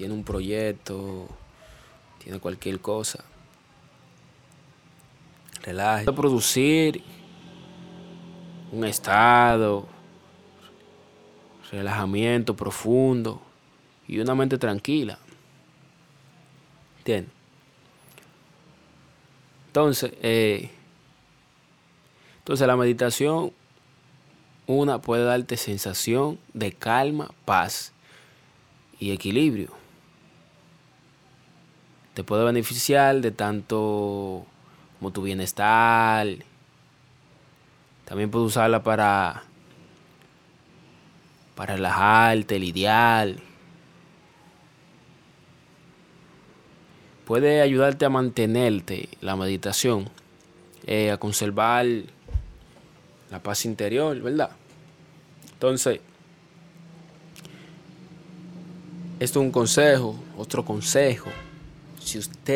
tiene un proyecto, tiene cualquier cosa. Relaje. Producir un estado, relajamiento profundo y una mente tranquila. ¿Entiendes? Entonces, eh, entonces la meditación, una puede darte sensación de calma, paz y equilibrio. Te puede beneficiar de tanto como tu bienestar. También puedes usarla para, para relajarte, lidiar. Puede ayudarte a mantenerte la meditación, eh, a conservar la paz interior, ¿verdad? Entonces, esto es un consejo, otro consejo. os técnicos